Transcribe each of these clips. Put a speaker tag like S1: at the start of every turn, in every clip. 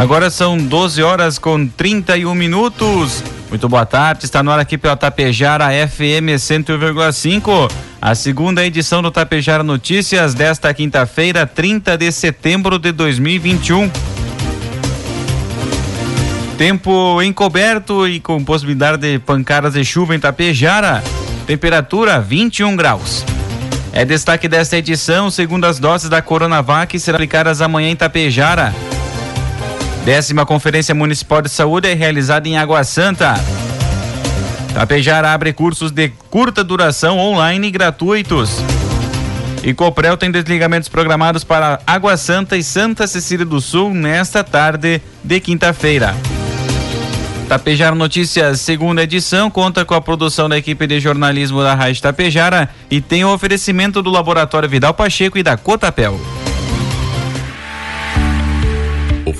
S1: Agora são 12 horas com 31 minutos. Muito boa tarde, está no ar aqui pela Tapejara FM 101,5. A segunda edição do Tapejara Notícias desta quinta-feira, 30 de setembro de 2021. Tempo encoberto e com possibilidade de pancadas de chuva em Tapejara. Temperatura 21 graus. É destaque desta edição, segundo as doses da Coronavac serão aplicadas amanhã em Tapejara. Décima Conferência Municipal de Saúde é realizada em Água Santa. Tapejara abre cursos de curta duração online gratuitos. E Coprel tem desligamentos programados para Água Santa e Santa Cecília do Sul nesta tarde de quinta-feira. Tapejara Notícias, segunda edição, conta com a produção da equipe de jornalismo da Rádio Tapejara e tem o oferecimento do Laboratório Vidal Pacheco e da Cotapel.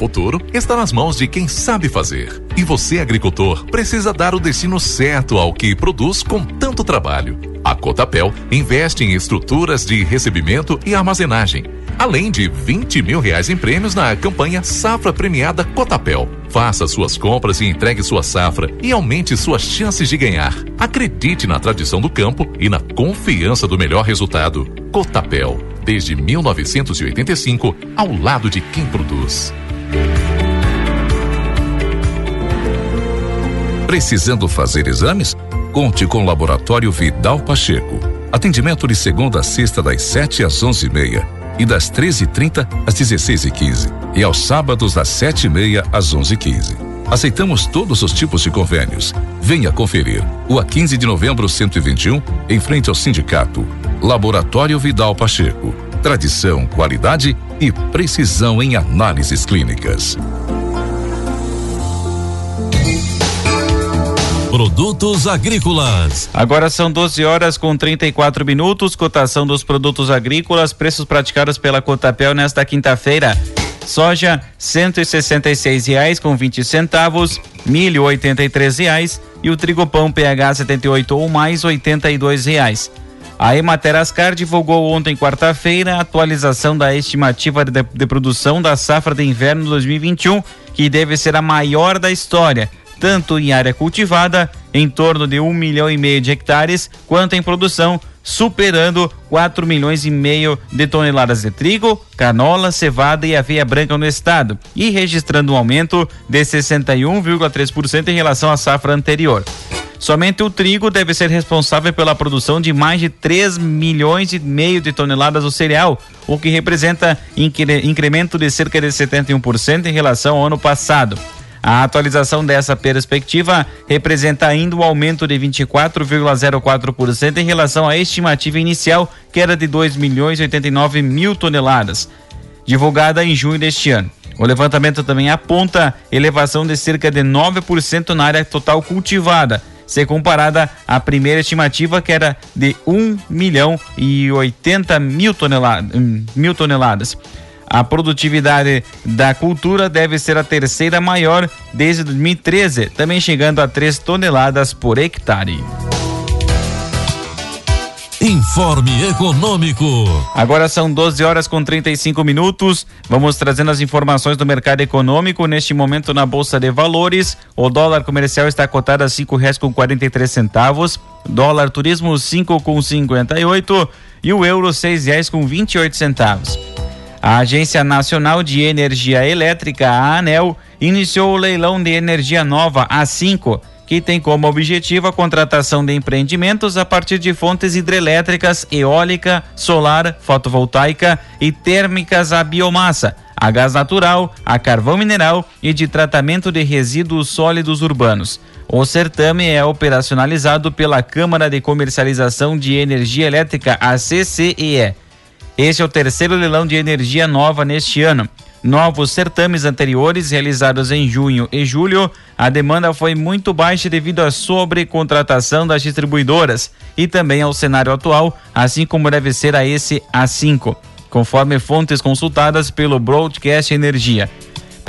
S2: Futuro está nas mãos de quem sabe fazer. E você, agricultor, precisa dar o destino certo ao que produz com tanto trabalho. A Cotapel investe em estruturas de recebimento e armazenagem, além de 20 mil reais em prêmios na campanha Safra Premiada Cotapel. Faça suas compras e entregue sua safra e aumente suas chances de ganhar. Acredite na tradição do campo e na confiança do melhor resultado. Cotapel, desde 1985, ao lado de quem produz. Precisando fazer exames? Conte com o Laboratório Vidal Pacheco. Atendimento de segunda a sexta das 7 às 11h30 e das 13h30 às 16h15 e aos sábados das 7h30 às 11h15. Aceitamos todos os tipos de convênios. Venha conferir. O a 15 de novembro 121, em frente ao sindicato. Laboratório Vidal Pacheco. Tradição, qualidade e precisão em análises clínicas.
S3: Produtos agrícolas.
S1: Agora são 12 horas com 34 minutos. Cotação dos produtos agrícolas, preços praticados pela Cotapel nesta quinta-feira. Soja, cento e sessenta e seis reais com vinte centavos, milho oitenta e três reais e o trigo pão PH 78 ou mais oitenta e dois reais. A Emater Ascar divulgou ontem, quarta-feira, a atualização da estimativa de, de, produção da safra de inverno 2021, que deve ser a maior da história, tanto em área cultivada, em torno de um milhão e meio de hectares, quanto em produção, superando 4 milhões e meio de toneladas de trigo, canola, cevada e aveia branca no estado, e registrando um aumento de 61,3% em relação à safra anterior. Somente o trigo deve ser responsável pela produção de mais de 3 milhões e meio de toneladas do cereal, o que representa incremento de cerca de 71% em relação ao ano passado. A atualização dessa perspectiva representa ainda um aumento de 24,04% em relação à estimativa inicial, que era de 2 milhões e 89 mil toneladas, divulgada em junho deste ano. O levantamento também aponta elevação de cerca de 9% na área total cultivada, ser comparada à primeira estimativa que era de 1 milhão e 80 mil, tonelada, mil toneladas. A produtividade da cultura deve ser a terceira maior desde 2013, também chegando a 3 toneladas por hectare.
S3: Informe Econômico.
S1: Agora são 12 horas com 35 minutos. Vamos trazendo as informações do mercado econômico. Neste momento, na Bolsa de Valores, o dólar comercial está cotado a cinco reais com 43 centavos. Dólar turismo cinco com 58 e o euro seis reais com 28 centavos. A Agência Nacional de Energia Elétrica, a ANEL, iniciou o leilão de energia nova A5 que tem como objetivo a contratação de empreendimentos a partir de fontes hidrelétricas, eólica, solar, fotovoltaica e térmicas a biomassa, a gás natural, a carvão mineral e de tratamento de resíduos sólidos urbanos. O certame é operacionalizado pela Câmara de Comercialização de Energia Elétrica, a CCEE. Este é o terceiro leilão de energia nova neste ano. novos certames anteriores realizados em junho e julho, a demanda foi muito baixa devido à sobrecontratação das distribuidoras e também ao cenário atual, assim como deve ser a esse A5, conforme fontes consultadas pelo Broadcast Energia.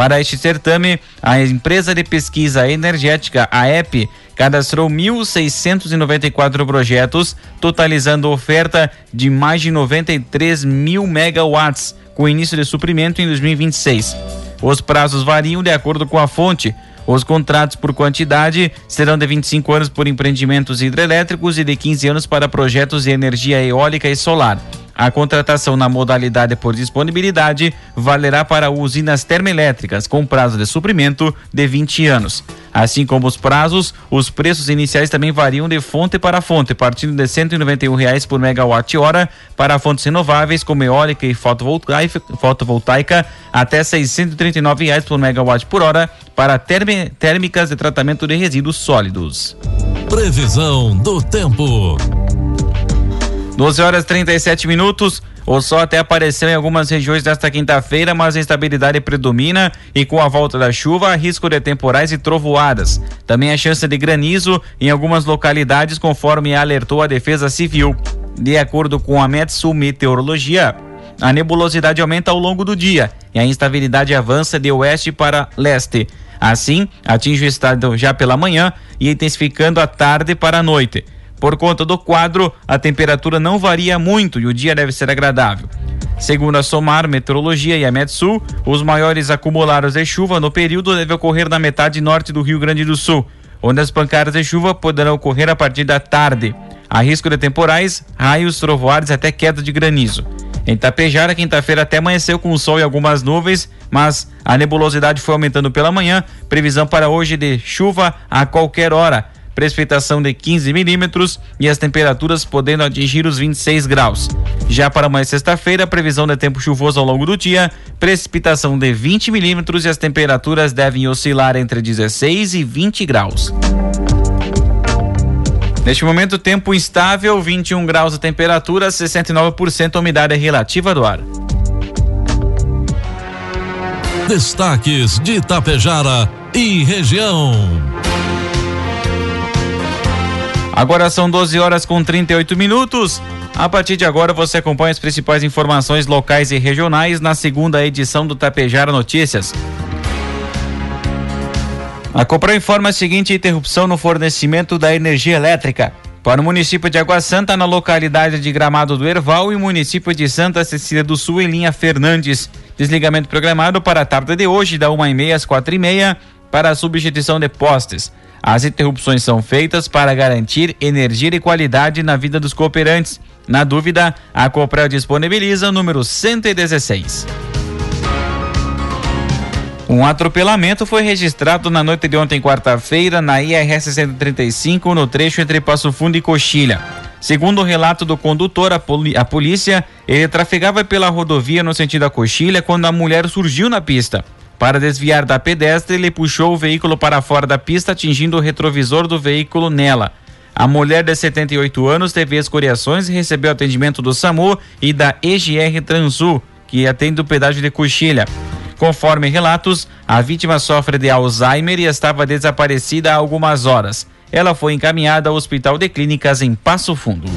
S1: Para este certame, a empresa de pesquisa energética, a EP, cadastrou 1.694 projetos, totalizando oferta de mais de 93 mil megawatts, com início de suprimento em 2026. Os prazos variam de acordo com a fonte. Os contratos por quantidade serão de 25 anos por empreendimentos hidrelétricos e de 15 anos para projetos de energia eólica e solar. A contratação na modalidade por disponibilidade valerá para usinas termoelétricas com prazo de suprimento de 20 anos. Assim como os prazos, os preços iniciais também variam de fonte para fonte, partindo de 191 reais por megawatt-hora para fontes renováveis como eólica e fotovoltaica, até 639 reais por megawatt por hora para térmicas de tratamento de resíduos sólidos.
S3: Previsão do tempo.
S1: 12 horas 37 minutos. O sol até apareceu em algumas regiões desta quinta-feira, mas a instabilidade predomina e com a volta da chuva, há risco de temporais e trovoadas. Também a chance de granizo em algumas localidades, conforme alertou a Defesa Civil. De acordo com a Metsu Meteorologia, a nebulosidade aumenta ao longo do dia e a instabilidade avança de oeste para leste. Assim, atinge o estado já pela manhã e intensificando à tarde para a noite. Por conta do quadro, a temperatura não varia muito e o dia deve ser agradável. Segundo a SOMAR Meteorologia e a Metsul, os maiores acumulados de chuva no período devem ocorrer na metade norte do Rio Grande do Sul, onde as pancadas de chuva poderão ocorrer a partir da tarde. Há risco de temporais, raios, trovoadas e até queda de granizo. Em Tapejara, quinta-feira até amanheceu com sol e algumas nuvens, mas a nebulosidade foi aumentando pela manhã. Previsão para hoje de chuva a qualquer hora precipitação de 15 milímetros e as temperaturas podendo atingir os 26 graus. Já para amanhã sexta-feira, previsão de tempo chuvoso ao longo do dia, precipitação de 20 milímetros e as temperaturas devem oscilar entre 16 e 20 graus. Neste momento, tempo instável, 21 graus a temperatura, 69% a umidade relativa do ar.
S3: Destaques de Itapejara e região.
S1: Agora são 12 horas com 38 minutos. A partir de agora você acompanha as principais informações locais e regionais na segunda edição do Tapejara Notícias. A Coprom informa a seguinte interrupção no fornecimento da energia elétrica. Para o município de Água Santa, na localidade de Gramado do Erval e município de Santa Cecília do Sul, em linha Fernandes. Desligamento programado para a tarde de hoje, da 1h30 às 4h30, para a substituição de postes. As interrupções são feitas para garantir energia e qualidade na vida dos cooperantes. Na dúvida, a Copel disponibiliza o número 116. Um atropelamento foi registrado na noite de ontem, quarta-feira, na IRS 135, no trecho entre Passo Fundo e Coxilha. Segundo o relato do condutor, a, polícia, ele trafegava pela rodovia no sentido da Coxilha quando a mulher surgiu na pista. Para desviar da pedestre, ele puxou o veículo para fora da pista, atingindo o retrovisor do veículo nela. A mulher de 78 anos teve escoriações e recebeu atendimento do SAMU e da EGR Transul, que atende o pedágio de Coxilha. Conforme relatos, a vítima sofre de Alzheimer e estava desaparecida há algumas horas. Ela foi encaminhada ao Hospital de Clínicas em Passo Fundo.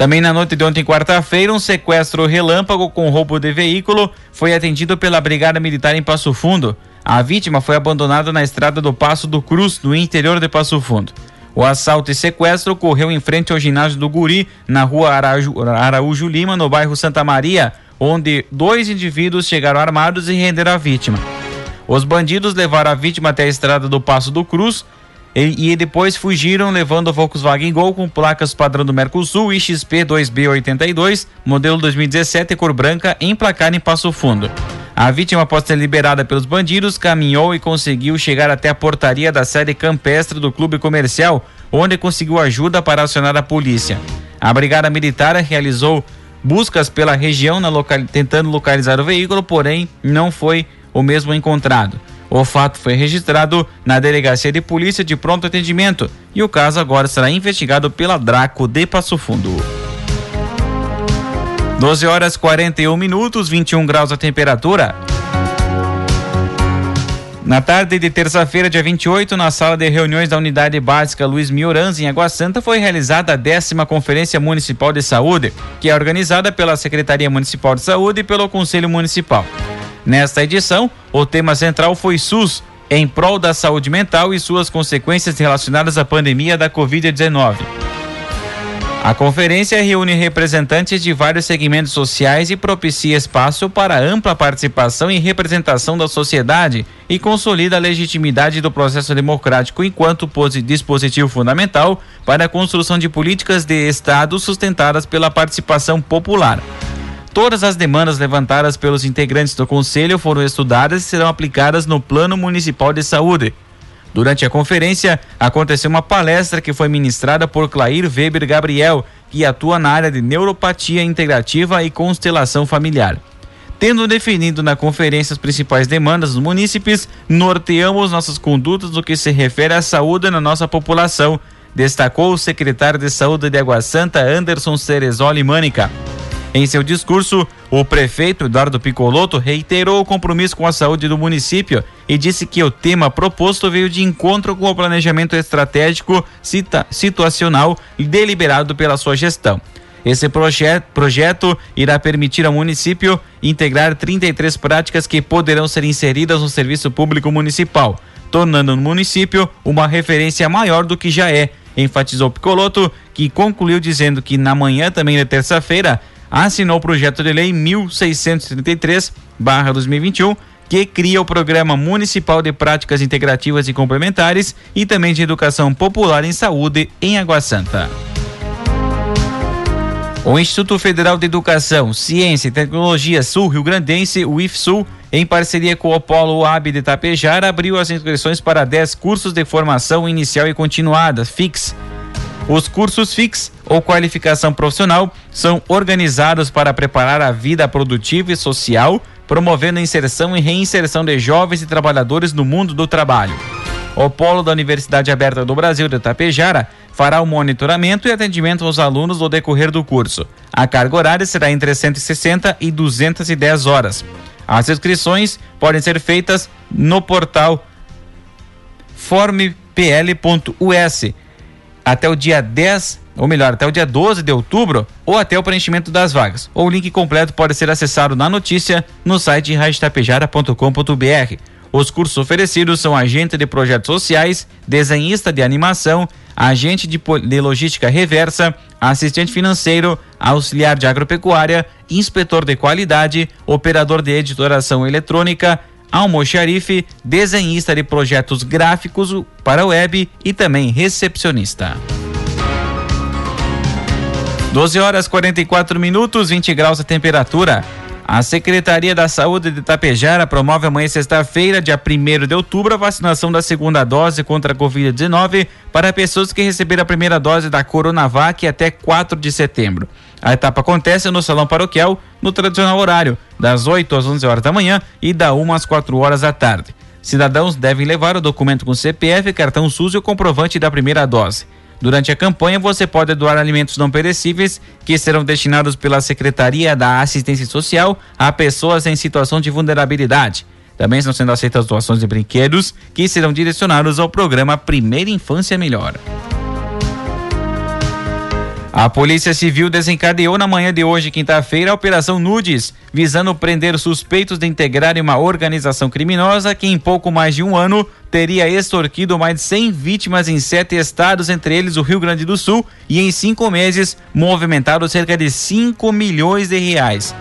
S1: Também na noite de ontem, quarta-feira, um sequestro relâmpago com roubo de veículo foi atendido pela Brigada Militar em Passo Fundo. A vítima foi abandonada na estrada do Passo do Cruz, no interior de Passo Fundo. O assalto e sequestro ocorreu em frente ao ginásio do Guri, na rua Araújo, Araújo Lima, no bairro Santa Maria, onde dois indivíduos chegaram armados e renderam a vítima. Os bandidos levaram a vítima até a estrada do Passo do Cruz, e, e, depois fugiram levando o Volkswagen Gol com placas padrão do Mercosul e XP 2B82, modelo 2017 cor branca, emplacada em Passo Fundo. A vítima, após ser liberada pelos bandidos, caminhou e conseguiu chegar até a portaria da sede campestre do clube comercial, onde conseguiu ajuda para acionar a polícia. A Brigada Militar realizou buscas pela região local... tentando localizar o veículo, porém não foi o mesmo encontrado. O fato foi registrado na Delegacia de Polícia de Pronto Atendimento e o caso agora será investigado pela Draco de Passo Fundo. 12 horas 41 minutos, 21 graus a temperatura. Na tarde de terça-feira, dia 28, na sala de reuniões da Unidade Básica Luiz Miorans, em Água Santa, foi realizada a décima Conferência Municipal de Saúde, que é organizada pela Secretaria Municipal de Saúde e pelo Conselho Municipal. Nesta edição, o tema central foi SUS, em prol da saúde mental e suas consequências relacionadas à pandemia da Covid-19. A conferência reúne representantes de vários segmentos sociais e propicia espaço para ampla participação e representação da sociedade e consolida a legitimidade do processo democrático enquanto dispositivo fundamental para a construção de políticas de Estado sustentadas pela participação popular. Todas as demandas levantadas pelos integrantes do Conselho foram estudadas e serão aplicadas no Plano Municipal de Saúde. Durante a conferência, aconteceu uma palestra que foi ministrada por Clair Weber Gabriel, que atua na área de neuropatia integrativa e constelação familiar. Tendo definido na conferência as principais demandas dos munícipes, norteamos nossas condutas no que se refere à saúde na nossa população, destacou o secretário de Saúde de Água Santa, Anderson Cerezoli Mânica. Em seu discurso, o prefeito Eduardo Picoloto reiterou o compromisso com a saúde do município e disse que o tema proposto veio de encontro com o planejamento estratégico situacional deliberado pela sua gestão. Esse proje projeto irá permitir ao município integrar 33 práticas que poderão ser inseridas no serviço público municipal, tornando o município uma referência maior do que já é, enfatizou Picoloto, que concluiu dizendo que na manhã também de terça-feira assinou o projeto de lei 1633/2021 que cria o Programa Municipal de Práticas Integrativas e Complementares e também de Educação Popular em Saúde em Água Santa. O Instituto Federal de Educação, Ciência e Tecnologia Sul Rio Grandense, o IFSUL, em parceria com o Polo AB de Tapejar, abriu as inscrições para 10 cursos de formação inicial e continuada, FIX, os cursos FIX ou qualificação profissional são organizados para preparar a vida produtiva e social, promovendo a inserção e reinserção de jovens e trabalhadores no mundo do trabalho. O polo da Universidade Aberta do Brasil de Tapejara fará o monitoramento e atendimento aos alunos no decorrer do curso. A carga horária será entre 160 e 210 horas. As inscrições podem ser feitas no portal formepl.us até o dia 10, ou melhor, até o dia 12 de outubro, ou até o preenchimento das vagas. O link completo pode ser acessado na notícia no site radiotapejara.com.br. Os cursos oferecidos são agente de projetos sociais, desenhista de animação, agente de, de logística reversa, assistente financeiro, auxiliar de agropecuária, inspetor de qualidade, operador de editoração eletrônica, almoxarife, desenhista de projetos gráficos para web e também recepcionista. 12 horas 44 minutos, 20 graus a temperatura. A Secretaria da Saúde de Itapejara promove amanhã, sexta-feira, dia 1 de outubro, a vacinação da segunda dose contra a Covid-19 para pessoas que receberam a primeira dose da Coronavac até 4 de setembro. A etapa acontece no Salão Paroquial, no tradicional horário, das 8 às 11 horas da manhã e da 1 às 4 horas da tarde. Cidadãos devem levar o documento com CPF, cartão SUS e o comprovante da primeira dose. Durante a campanha, você pode doar alimentos não perecíveis que serão destinados pela Secretaria da Assistência Social a pessoas em situação de vulnerabilidade. Também estão sendo aceitas doações de brinquedos que serão direcionados ao programa Primeira Infância Melhor. A Polícia Civil desencadeou na manhã de hoje, quinta-feira, a Operação Nudes, visando prender suspeitos de integrarem uma organização criminosa que, em pouco mais de um ano, teria extorquido mais de 100 vítimas em sete estados, entre eles o Rio Grande do Sul, e em cinco meses movimentado cerca de 5 milhões de reais.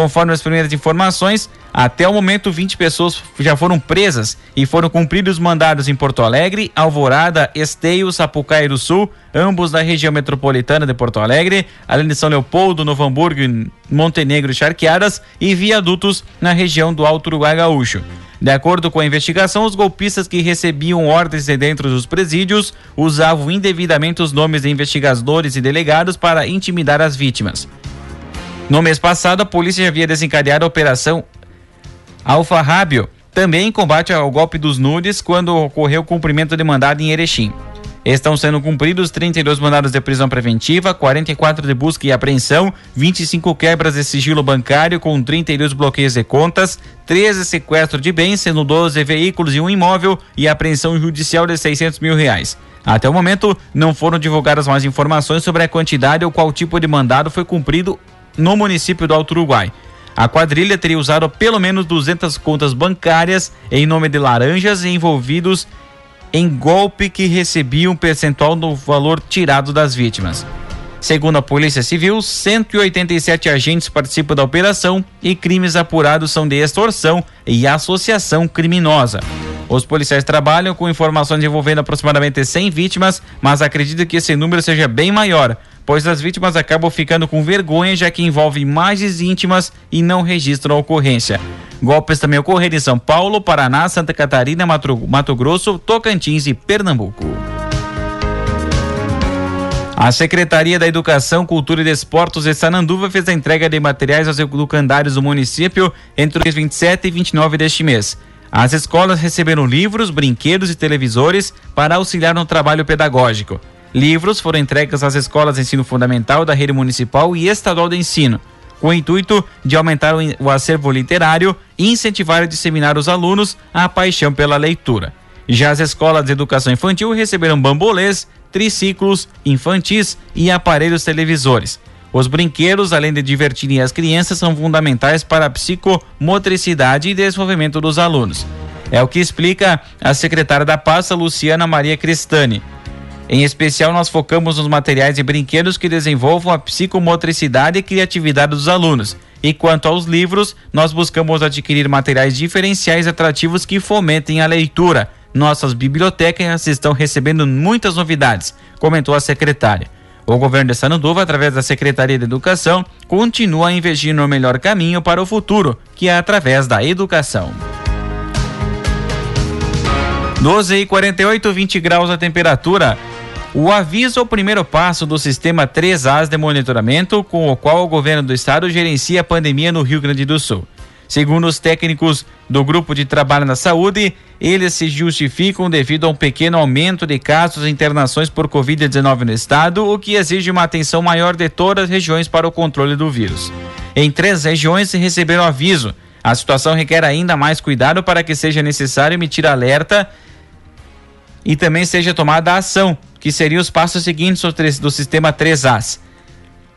S1: Conforme as primeiras informações, até o momento, 20 pessoas já foram presas e foram cumpridos mandados em Porto Alegre, Alvorada, Esteio, Sapucaí do Sul, ambos da região metropolitana de Porto Alegre, além de São Leopoldo, Novo Hamburgo, Montenegro e Charqueadas e viadutos na região do Alto Uruguai Gaúcho. De acordo com a investigação, os golpistas que recebiam ordens de dentro dos presídios usavam indevidamente os nomes de investigadores e delegados para intimidar as vítimas. No mês passado, a polícia já havia desencadeado a operação Alfa Rábio, também em combate ao golpe dos nudes quando ocorreu o cumprimento de mandado em Erechim. Estão sendo cumpridos 32 mandados de prisão preventiva, 44 de busca e apreensão, 25 quebras de sigilo bancário com 32 bloqueios de contas, 13 sequestro de bens, sendo 12 veículos e um imóvel e apreensão judicial de 600 mil reais. Até o momento, não foram divulgadas mais informações sobre a quantidade ou qual tipo de mandado foi cumprido no município do Alto Uruguai. A quadrilha teria usado pelo menos 200 contas bancárias em nome de laranjas envolvidos em golpe que recebiam um percentual do valor tirado das vítimas. Segundo a Polícia Civil, 187 agentes participam da operação e crimes apurados são de extorsão e associação criminosa. Os policiais trabalham com informações envolvendo aproximadamente 100 vítimas, mas acreditam que esse número seja bem maior, pois as vítimas acabam ficando com vergonha já que envolvem imagens íntimas e não registram a ocorrência. Golpes também ocorreram em São Paulo, Paraná, Santa Catarina, Mato, Mato Grosso, Tocantins e Pernambuco. A Secretaria da Educação, Cultura e Desportos de Sananduva fez a entrega de materiais aos educandários do município entre os 27 e 29 deste mês. As escolas receberam livros, brinquedos e televisores para auxiliar no trabalho pedagógico. Livros foram entregues às escolas de ensino fundamental da rede municipal e estadual de ensino com o intuito de aumentar o acervo literário e incentivar e disseminar os alunos a paixão pela leitura. Já as escolas de educação infantil receberam bambolês, triciclos infantis e aparelhos televisores. Os brinquedos, além de divertirem as crianças, são fundamentais para a psicomotricidade e desenvolvimento dos alunos. É o que explica a secretária da pasta, Luciana Maria Cristani. Em especial, nós focamos nos materiais e brinquedos que desenvolvam a psicomotricidade e criatividade dos alunos. E quanto aos livros, nós buscamos adquirir materiais diferenciais atrativos que fomentem a leitura. Nossas bibliotecas estão recebendo muitas novidades, comentou a secretária. O governo de Sananduva, através da Secretaria de Educação, continua a investir no melhor caminho para o futuro, que é através da educação. 12 e 48, 20 graus a temperatura. O aviso é o primeiro passo do sistema 3As de monitoramento, com o qual o governo do estado gerencia a pandemia no Rio Grande do Sul. Segundo os técnicos do Grupo de Trabalho na Saúde, eles se justificam devido a um pequeno aumento de casos e internações por Covid-19 no estado, o que exige uma atenção maior de todas as regiões para o controle do vírus. Em três regiões se receberam aviso. A situação requer ainda mais cuidado para que seja necessário emitir alerta e também seja tomada ação, que seriam os passos seguintes do sistema 3As.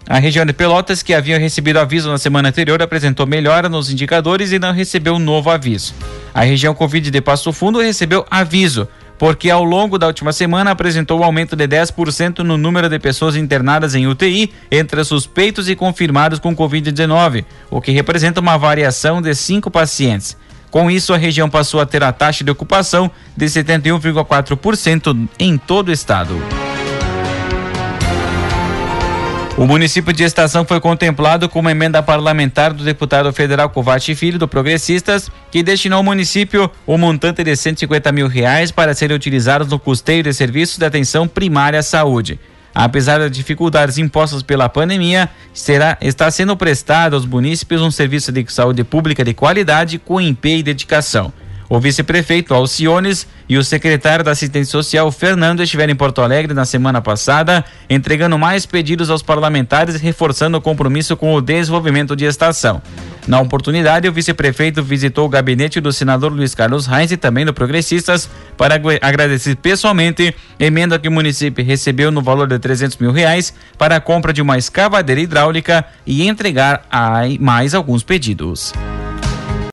S1: A região de Pelotas, que havia recebido aviso na semana anterior, apresentou melhora nos indicadores e não recebeu novo aviso. A região Covid de Passo Fundo recebeu aviso, porque ao longo da última semana apresentou um aumento de 10% no número de pessoas internadas em UTI entre suspeitos e confirmados com Covid-19, o que representa uma variação de cinco pacientes. Com isso, a região passou a ter a taxa de ocupação de 71,4% em todo o estado. O município de Estação foi contemplado com uma emenda parlamentar do deputado federal Covate Filho, do Progressistas, que destinou ao município um montante de 150 mil reais para serem utilizados no custeio de serviços de atenção primária à saúde. Apesar das dificuldades impostas pela pandemia, será, está sendo prestado aos munícipes um serviço de saúde pública de qualidade com empenho e dedicação. O vice-prefeito Alciones e o secretário da Assistência Social Fernando estiveram em Porto Alegre na semana passada, entregando mais pedidos aos parlamentares e reforçando o compromisso com o desenvolvimento de estação. Na oportunidade, o vice-prefeito visitou o gabinete do senador Luiz Carlos Reis e também do Progressistas para agradecer pessoalmente a emenda que o município recebeu no valor de 300 mil reais para a compra de uma escavadeira hidráulica e entregar mais alguns pedidos.